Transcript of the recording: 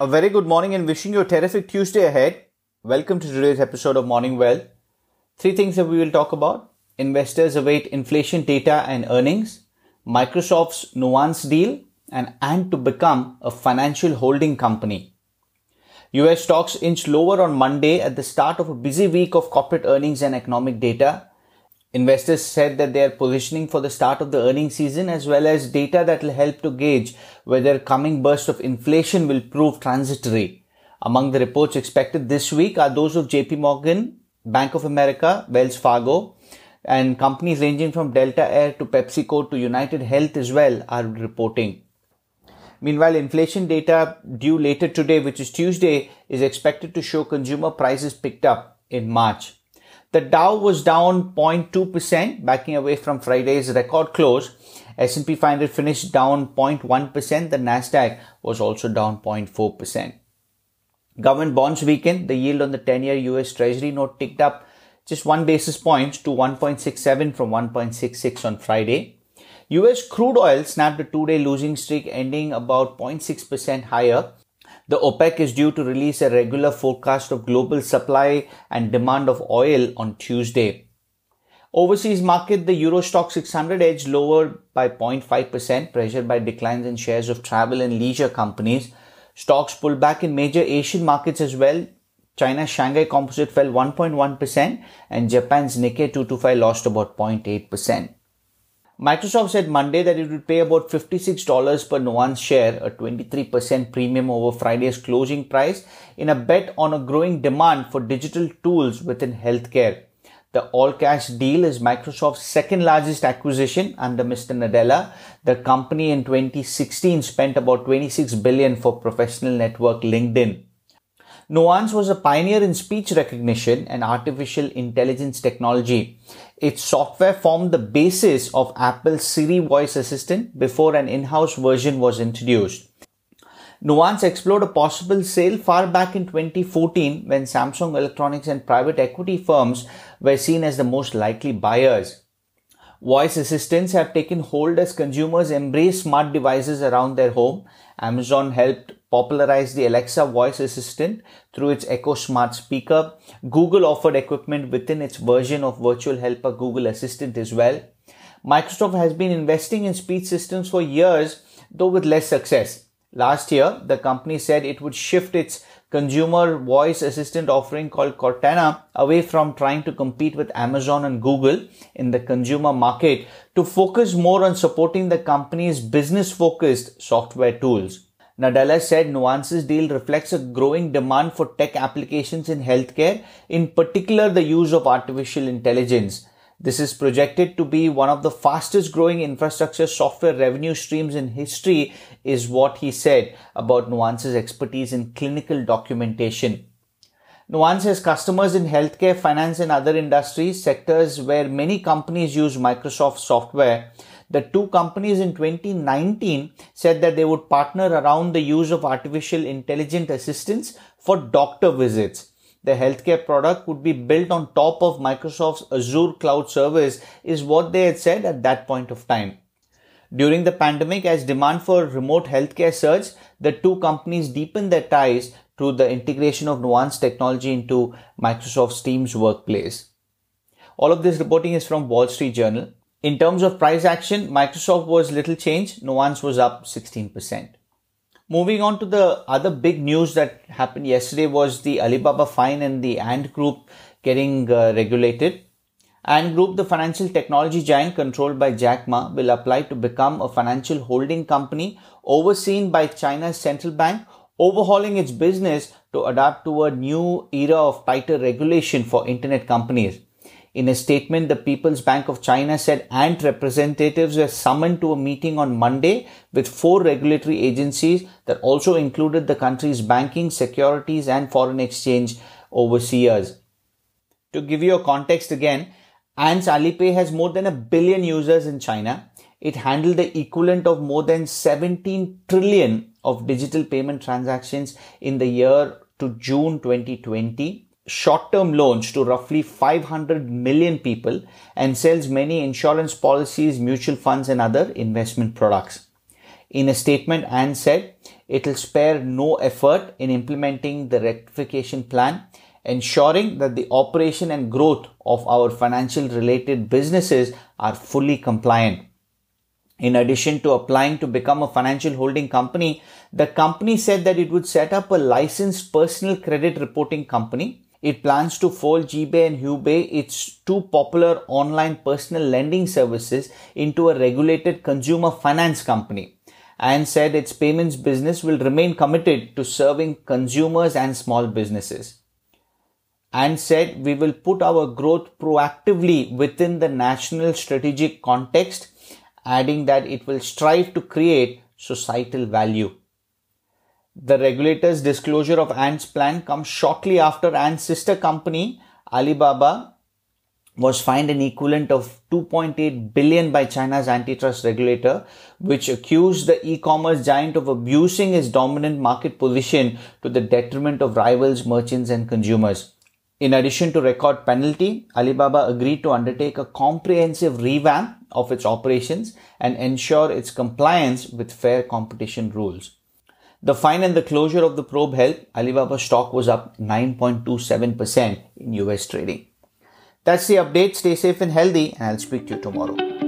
A very good morning and wishing you a terrific Tuesday ahead. Welcome to today's episode of Morning Wealth. Three things that we will talk about. Investors await inflation data and earnings, Microsoft's Nuance deal, and Ant to become a financial holding company. US stocks inched lower on Monday at the start of a busy week of corporate earnings and economic data. Investors said that they are positioning for the start of the earnings season as well as data that will help to gauge whether coming burst of inflation will prove transitory. Among the reports expected this week are those of JP Morgan, Bank of America, Wells Fargo, and companies ranging from Delta Air to PepsiCo to United Health as well are reporting. Meanwhile, inflation data due later today, which is Tuesday, is expected to show consumer prices picked up in March. The Dow was down 0.2%, backing away from Friday's record close. S&P 500 finished down 0.1%. The Nasdaq was also down 0.4%. Government bonds weakened. The yield on the 10-year US Treasury note ticked up just one basis point to 1.67 from 1.66 on Friday. US crude oil snapped a two-day losing streak ending about 0.6% higher the OPEC is due to release a regular forecast of global supply and demand of oil on Tuesday. Overseas market, the Euro Stoxx 600 edged lower by 0.5%, pressured by declines in shares of travel and leisure companies. Stocks pulled back in major Asian markets as well. China's Shanghai Composite fell 1.1% and Japan's Nikkei 225 lost about 0.8%. Microsoft said Monday that it would pay about $56 per Nuance share, a 23% premium over Friday's closing price, in a bet on a growing demand for digital tools within healthcare. The all cash deal is Microsoft's second largest acquisition under Mr. Nadella. The company in 2016 spent about 26 billion for professional network LinkedIn. Nuance was a pioneer in speech recognition and artificial intelligence technology. Its software formed the basis of Apple's Siri voice assistant before an in-house version was introduced. Nuance explored a possible sale far back in 2014 when Samsung Electronics and private equity firms were seen as the most likely buyers. Voice assistants have taken hold as consumers embrace smart devices around their home. Amazon helped popularize the Alexa voice assistant through its Echo Smart speaker. Google offered equipment within its version of virtual helper Google Assistant as well. Microsoft has been investing in speech systems for years, though with less success. Last year, the company said it would shift its consumer voice assistant offering called Cortana away from trying to compete with Amazon and Google in the consumer market to focus more on supporting the company's business focused software tools. Nadella said Nuance's deal reflects a growing demand for tech applications in healthcare, in particular the use of artificial intelligence. This is projected to be one of the fastest growing infrastructure software revenue streams in history is what he said about Nuance's expertise in clinical documentation. Nuance has customers in healthcare, finance and other industries, sectors where many companies use Microsoft software. The two companies in 2019 said that they would partner around the use of artificial intelligent assistance for doctor visits the healthcare product would be built on top of Microsoft's Azure cloud service is what they had said at that point of time. During the pandemic, as demand for remote healthcare surged, the two companies deepened their ties through the integration of Nuance technology into Microsoft's Teams workplace. All of this reporting is from Wall Street Journal. In terms of price action, Microsoft was little change, Nuance was up 16%. Moving on to the other big news that happened yesterday was the Alibaba fine and the Ant Group getting uh, regulated. Ant Group, the financial technology giant controlled by Jack Ma, will apply to become a financial holding company overseen by China's central bank, overhauling its business to adapt to a new era of tighter regulation for internet companies. In a statement, the People's Bank of China said Ant representatives were summoned to a meeting on Monday with four regulatory agencies that also included the country's banking, securities, and foreign exchange overseers. To give you a context again, Ant's Alipay has more than a billion users in China. It handled the equivalent of more than 17 trillion of digital payment transactions in the year to June 2020 short-term loans to roughly 500 million people and sells many insurance policies, mutual funds and other investment products. In a statement, Ant said, it will spare no effort in implementing the rectification plan, ensuring that the operation and growth of our financial related businesses are fully compliant. In addition to applying to become a financial holding company, the company said that it would set up a licensed personal credit reporting company. It plans to fold Jiebei and Huabei, its two popular online personal lending services, into a regulated consumer finance company and said its payments business will remain committed to serving consumers and small businesses. And said we will put our growth proactively within the national strategic context, adding that it will strive to create societal value. The regulator's disclosure of Ant's plan comes shortly after Ant's sister company, Alibaba, was fined an equivalent of 2.8 billion by China's antitrust regulator, which accused the e-commerce giant of abusing its dominant market position to the detriment of rivals, merchants and consumers. In addition to record penalty, Alibaba agreed to undertake a comprehensive revamp of its operations and ensure its compliance with fair competition rules. The fine and the closure of the probe helped Alibaba stock was up 9.27% in US trading. That's the update. Stay safe and healthy, and I'll speak to you tomorrow.